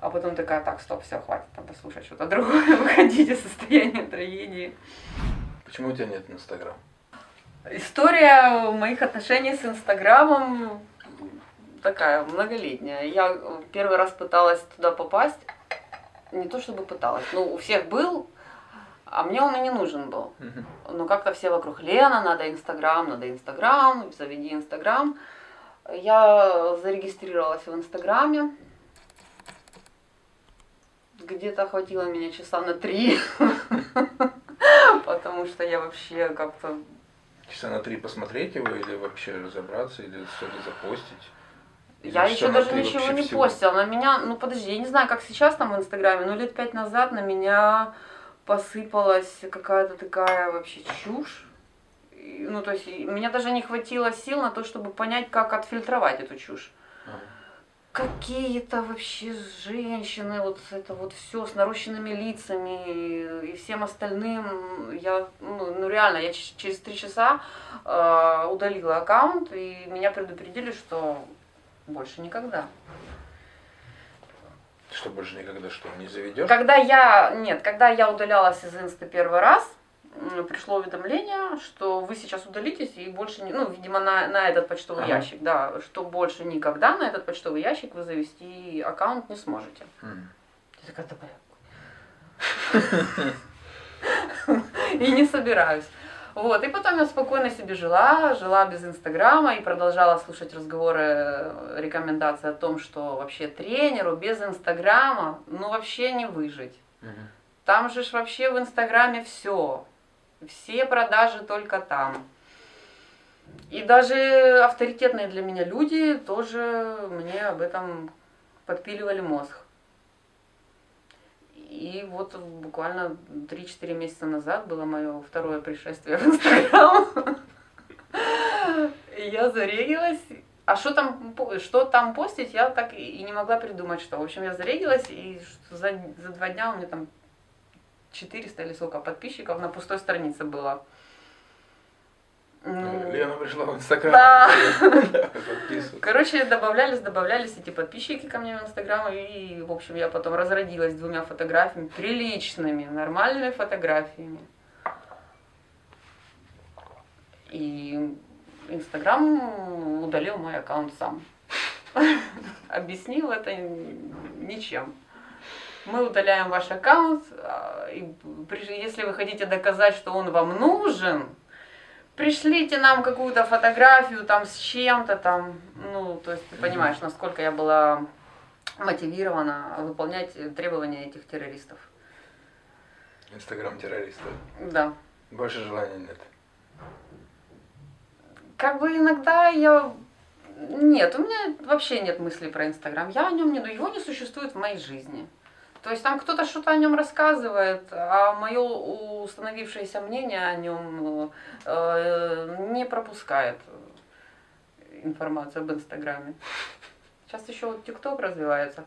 А потом такая, так, стоп, все, хватит там послушать что-то другое, <laughs> выходить из состояния трагедии. Почему у тебя нет Инстаграм? История моих отношений с Инстаграмом такая многолетняя. Я первый раз пыталась туда попасть. Не то чтобы пыталась, но у всех был, а мне он и не нужен был. Но как-то все вокруг Лена, надо Инстаграм, надо Инстаграм, заведи Инстаграм. Я зарегистрировалась в Инстаграме. Где-то хватило меня часа на три, <laughs> потому что я вообще как-то Часа на три посмотреть его или вообще разобраться, или что-то запостить? Или Я еще даже ничего не всего? постила. На меня, ну подожди, я не знаю, как сейчас там в Инстаграме, но лет пять назад на меня посыпалась какая-то такая вообще чушь. Ну, то есть, меня даже не хватило сил на то, чтобы понять, как отфильтровать эту чушь. Ага. Какие-то вообще женщины, вот это вот все с нарощенными лицами и, всем остальным. Я, ну, ну реально, я через три часа э, удалила аккаунт, и меня предупредили, что больше никогда. Что больше никогда что, не заведешь? Когда я, нет, когда я удалялась из инсты первый раз, пришло уведомление, что вы сейчас удалитесь и больше не, ну, видимо, на, на этот почтовый Ага. ящик, да, что больше никогда на этот почтовый ящик вы завести аккаунт не сможете. Я такая, «Да, <laughs> И не собираюсь. Вот, и потом я спокойно себе жила, жила без Инстаграма и продолжала слушать разговоры, рекомендации о том, что вообще тренеру без Инстаграма, ну вообще не выжить. Мгм. Там же ж вообще в Инстаграме все. Все продажи только там. И даже авторитетные для меня люди тоже мне об этом подпиливали мозг. И вот буквально 3-4 месяца назад было мое второе пришествие в Инстаграм. Я зарегилась. А что там, что там постить, я так и не могла придумать, что. В общем, я зарегилась, и за, за два дня у меня там 400 или сколько подписчиков на пустой странице было. Ну, Лена пришла в Инстаграм. Да. Короче, добавлялись, добавлялись эти подписчики ко мне в Инстаграм, и, в общем, я потом разродилась двумя фотографиями, приличными, нормальными фотографиями. И Инстаграм удалил мой аккаунт сам. <laughs> Объяснил это ничем. Мы удаляем ваш аккаунт, а, если вы хотите доказать, что он вам нужен, пришлите нам какую-то фотографию там с чем-то там. Ну, то есть ты понимаешь, насколько я была мотивирована выполнять требования этих террористов. Инстаграм террориста. Да. Больше желания нет. Как бы иногда я... Нет, у меня вообще нет мыслей про Инстаграм. Я о нем не... Его не существует в моей жизни. То есть там кто-то что-то о нем рассказывает, а мое установившееся мнение о нем э, не пропускает информацию об Инстаграме. Сейчас еще вот ТикТок развивается.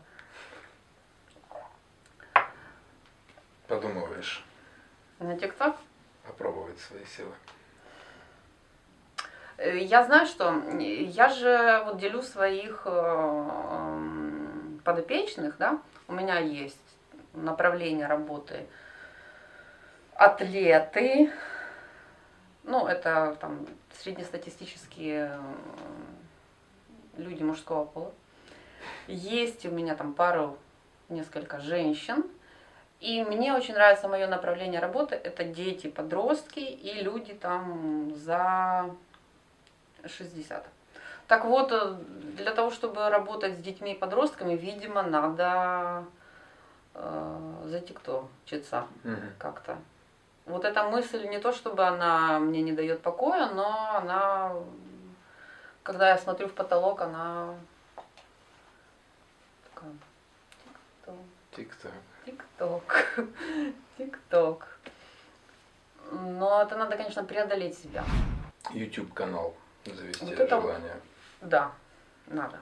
Подумываешь. На ТикТок? опробовать свои силы? Э, Я знаю, что я же вот делю своих э, подопечных, да, у меня есть направление работы атлеты, ну, это там среднестатистические э, люди мужского пола. Есть у меня там пару, несколько женщин, и мне очень нравится мое направление работы. Это дети, подростки и люди там за 60. Так вот, э, для того, чтобы работать с детьми и подростками, видимо, надо э, за ТикТок читься как-то. Вот эта мысль не то, чтобы она мне не дает покоя, но она, когда я смотрю в потолок, она такая, Тик-так. тик-ток, <laughs> тик-ток. Но это надо, конечно, преодолеть себя. YouTube канал завести Вот это- желание. Да, надо.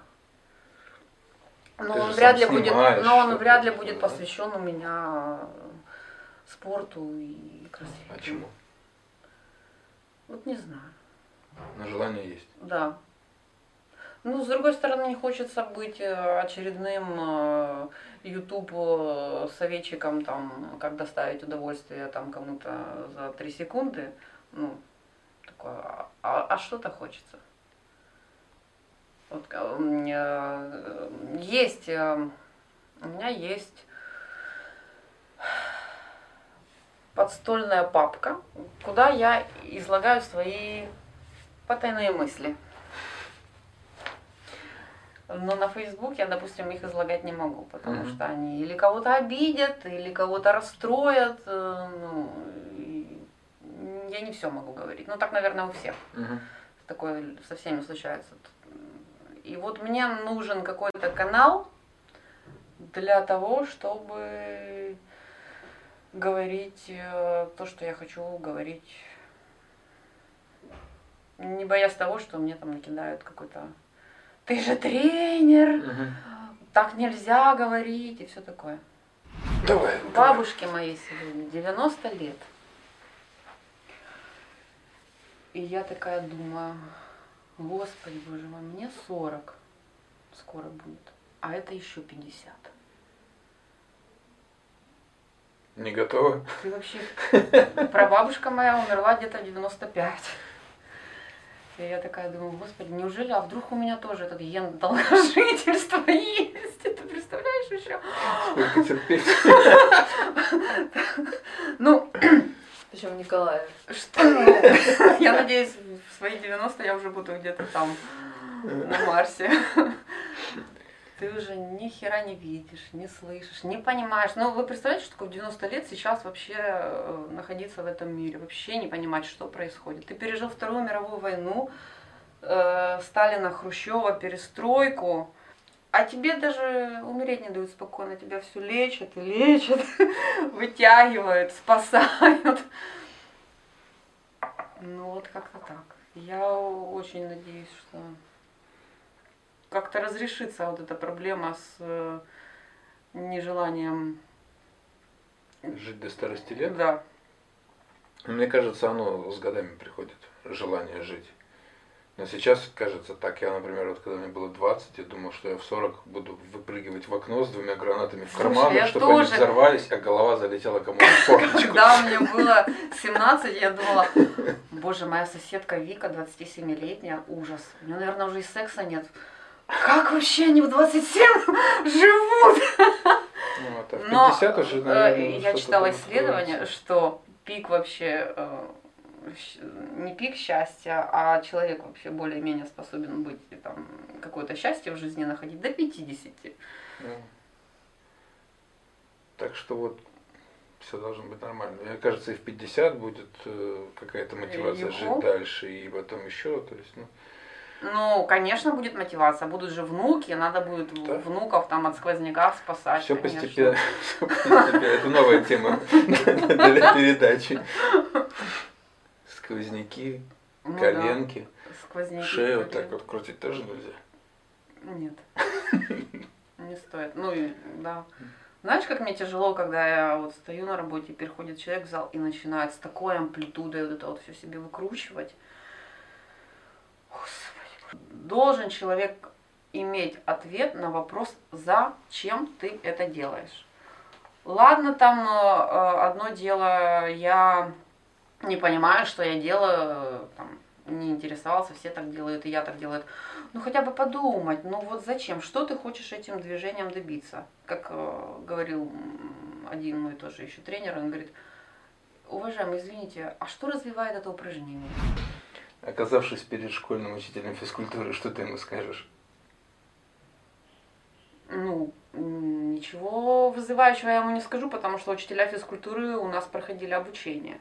Но Ты он вряд ли будет, но он вряд ли будет да? посвящен у меня спорту и красоте. А чему? Вот не знаю. Но желание есть. Да. Ну, с другой стороны, не хочется быть э, очередным э, YouTube э, советчиком, там, как доставить удовольствие там кому-то за три секунды. Ну, такое, а, а- а что-то хочется. Вот, э, меня, э, есть, э, у меня есть подстольная папка, куда я излагаю свои потайные мысли. Но на Facebook я, допустим, их излагать не могу, потому Мгм. что они или кого-то обидят, или кого-то расстроят. э, Ну, я не все могу говорить. Ну, так, наверное, у всех. Такое со всеми случается. И вот мне нужен какой-то канал для того, чтобы говорить э, то, что я хочу говорить, не боясь того, что мне там накидают какой-то «ты же тренер, так нельзя говорить» и все такое. Давай. Бабушке моей сегодня 90 лет. И я такая думаю, господи, боже мой, мне 40 скоро будет, а это еще 50. Не готова? Ты вообще... <laughs> Прабабушка моя умерла где-то в 95. И я такая думаю, господи, неужели, а вдруг у меня тоже этот ген долгожительства <laughs> есть? Ты представляешь еще? Сколько терпеть? <laughs> Ну, Причем в Николаеве. что? <laughs> Я надеюсь, в свои 90 я уже буду где-то там, на Марсе. Ты уже ни хера не видишь, не слышишь, не понимаешь. Ну, вы представляете, что такое в 90 лет сейчас вообще э, находиться в этом мире, вообще не понимать, что происходит. Ты пережил Вторую мировую войну, э, Сталина, Хрущева, перестройку, а тебе даже умереть не дают спокойно, тебя все лечат и лечат, <laughs> вытягивают, спасают. Ну вот как-то так. Я очень надеюсь, что как-то разрешится вот эта проблема с э, нежеланием. Жить до старости лет? Да. Мне кажется, оно с годами приходит, желание жить. Но сейчас кажется так, я, например, вот когда мне было 20, я думал, что я в 40 буду выпрыгивать в окно с двумя гранатами в Слушай, я чтобы они тоже. взорвались, а голова залетела кому-то в <laughs> форточку. Когда мне было 17, я думала, боже, моя соседка Вика, 27-летняя, ужас. У нее, наверное, уже и секса нет. Как вообще они в 27 живут? Ну, это в Но 50 уже, э, наверное, я что-то читала исследование, что пик вообще э, не пик счастья, а человек вообще более-менее способен быть там какое-то счастье в жизни находить до 50. Ну. Так что вот все должно быть нормально. Мне кажется, и в 50 будет э, какая-то мотивация Юху. жить дальше, и потом еще, то есть, ну, Ну, конечно, будет мотивация. Будут же внуки, надо будет Да. внуков там от сквозняка спасать. все конечно. постепенно, <laughs> всё постепенно. Это новая тема <laughs> для передачи. <laughs> Сквозняки, Ну да, коленки, сквозняки, шею вот так вот крутить тоже нельзя. Нет. <laughs> Не стоит. Ну и да. Знаешь, как мне тяжело, когда я вот стою на работе, переходит человек в зал и начинает с такой амплитудой вот это вот все себе выкручивать. Господи. Должен человек иметь ответ на вопрос, зачем ты это делаешь. Ладно, там э, одно дело, я не понимаю, что я делаю, там, не интересовался, все так делают, и я так делаю. Ну хотя бы подумать, ну вот зачем, что ты хочешь этим движением добиться? Как э, говорил один мой тоже еще тренер, он говорит, уважаемый, извините, а что развивает это упражнение? Оказавшись перед школьным учителем физкультуры, что ты ему скажешь? Ну, ничего вызывающего я ему не скажу, потому что учителя физкультуры у нас проходили обучение.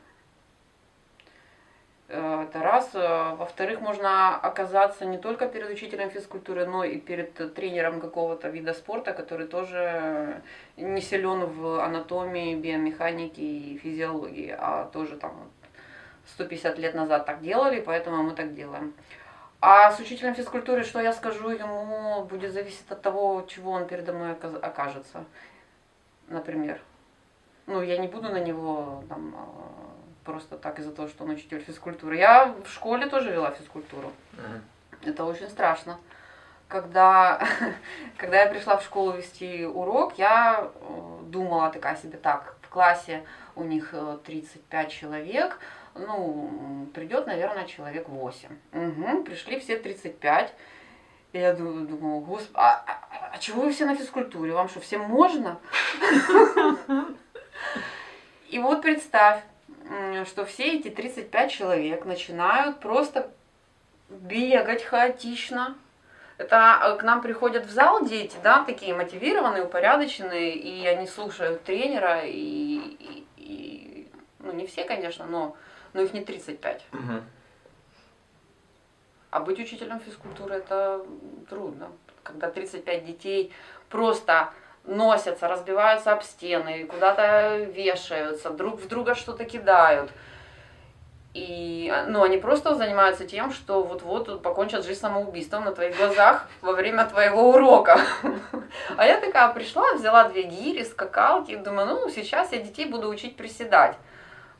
Э, это раз. Э, во-вторых, можно оказаться не только перед учителем физкультуры, но и перед тренером какого-то вида спорта, который тоже не силен в анатомии, биомеханике и физиологии, а тоже там 150 лет назад так делали, поэтому мы так делаем. А с учителем физкультуры, что я скажу ему, будет зависеть от того, чего он передо мной окажется. Например. Ну, я не буду на него там а, просто так из-за того, что он учитель физкультуры. Я в школе тоже вела физкультуру. Uh-huh. Это очень страшно. Когда, <laughs> когда я пришла в школу вести урок, я э, думала такая себе, так, в классе у них 35 э, человек, ну, придет, наверное, человек 8. Угу, пришли все 35. И я думаю, господи, а, а, а чего вы все на физкультуре? Вам что, всем можно? <laughs> И вот представь, что все эти 35 человек начинают просто бегать хаотично. Это э, к нам приходят в зал дети, да, такие мотивированные, упорядоченные, и они слушают тренера, и, и, и ну не все, конечно, но, но их не 35. Угу. А быть учителем физкультуры это трудно. Когда 35 детей просто носятся, разбиваются об стены, куда-то вешаются, друг в друга что-то кидают. И ну, они просто занимаются тем, что вот-вот покончат жизнь самоубийством на твоих глазах во время твоего урока. <laughs> А я такая пришла, взяла две гири, скакалки, думаю, ну, сейчас я детей буду учить приседать.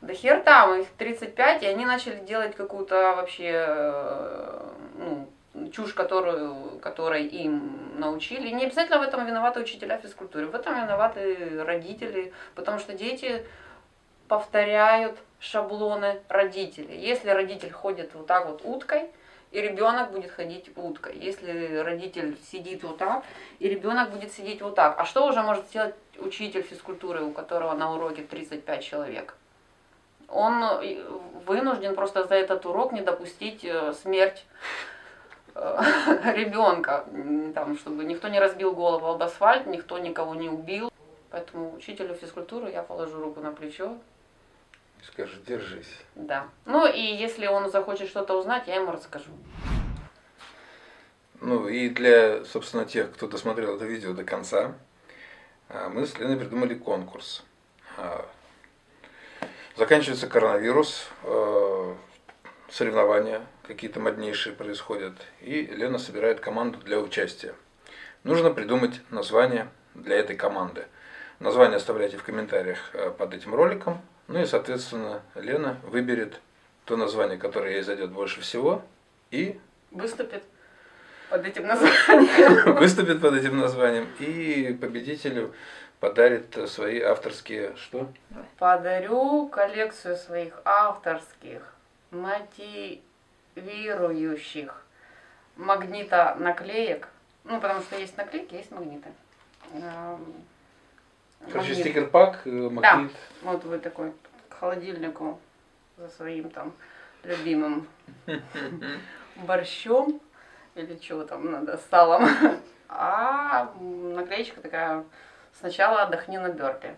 Да хер там, их 35, и они начали делать какую-то вообще, э, ну, чушь, которую, которой им научили. Не обязательно в этом виноваты учителя физкультуры, в этом виноваты родители, потому что дети повторяют шаблоны родителей. Если родитель ходит вот так вот уткой, и ребенок будет ходить уткой. Если родитель сидит вот так, и ребенок будет сидеть вот так. А что уже может сделать учитель физкультуры, у которого на уроке 35 человек? Он вынужден просто за этот урок не допустить э, смерть Э, <laughs> ребенка, там, чтобы никто не разбил голову об асфальт, никто никого не убил. Поэтому учителю физкультуры я положу руку на плечо. Скажи, держись. Да. Ну и если он захочет что-то узнать, я ему расскажу. Ну и для, собственно, тех, кто досмотрел это видео до конца, а, мы с Леной придумали конкурс. А, заканчивается коронавирус, э, соревнования какие-то моднейшие происходят, и Лена собирает команду для участия. Нужно придумать название для этой команды. Название оставляйте в комментариях э, под этим роликом. Ну и, соответственно, Лена выберет то название, которое ей зайдет больше всего, и... Выступит под этим названием. <laughs> Выступит под этим названием. И победителю подарит свои авторские... Что? Подарю коллекцию своих авторских мотивов вирующих магнита наклеек. Ну, потому что есть наклейки, есть магниты. Эм, Короче, Магнит. стикер-пак, э, магнит. Да, вот вы такой к холодильнику за своим там любимым <laughs> борщом или чего там надо, с салом. <laughs> А наклеечка такая, сначала отдохни на бёрпе.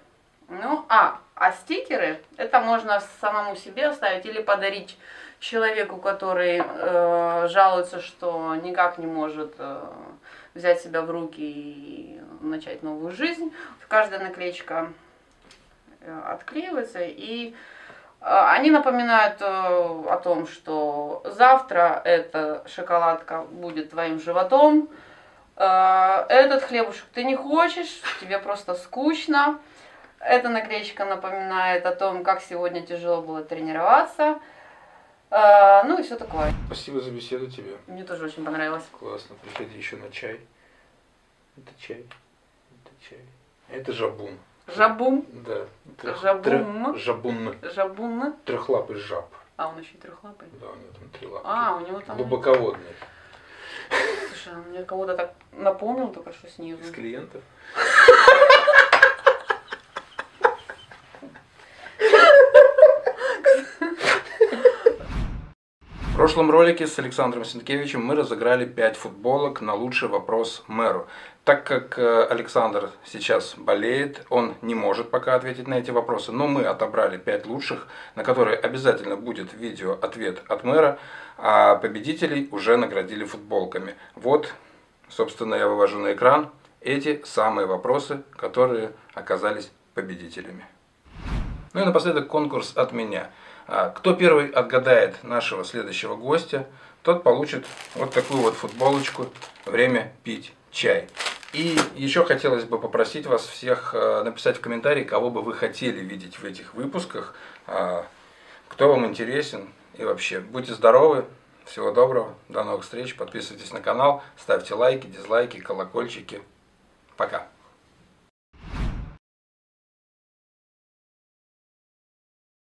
Ну, а, а стикеры, это можно самому себе оставить или подарить человеку, который э, жалуется, что никак не может э, взять себя в руки и начать новую жизнь. Каждая наклеечка э, отклеивается, и э, они напоминают э, о том, что завтра эта шоколадка будет твоим животом, Э, Этот хлебушек ты не хочешь, тебе просто скучно. Эта наклеечка напоминает о том, как сегодня тяжело было тренироваться. Э, Ну и все такое. Спасибо за беседу тебе. Мне тоже очень понравилось. Классно. Приходи еще на чай. Это чай. Это чай. Это жабун. Жабум, Да. Трех- Жабун. трех- Жабун. жабун. Трехлапый жаб. А он еще и трехлапый. Да, у него там три лапки. А, у него там... Глубоководный. Слушай, он мне кого-то так напомнил только что снизу. Из клиентов. <laughs> В прошлом ролике с Александром Сенкевичем мы разыграли 5 футболок на лучший вопрос мэру. Так как э, Александр сейчас болеет, он не может пока ответить на эти вопросы, но мы отобрали 5 лучших, на которые обязательно будет видео-ответ от мэра, а победителей уже наградили футболками. Вот, собственно, я вывожу на экран эти самые вопросы, которые оказались победителями. Ну и напоследок конкурс от меня. А, Кто первый отгадает нашего следующего гостя, тот получит вот такую вот футболочку «Время пить чай». И еще хотелось бы попросить вас всех э, написать в комментарии, кого бы вы хотели видеть в этих выпусках, а, кто вам интересен и вообще. Будьте здоровы, всего доброго, до новых встреч, подписывайтесь на канал, ставьте лайки, дизлайки, колокольчики.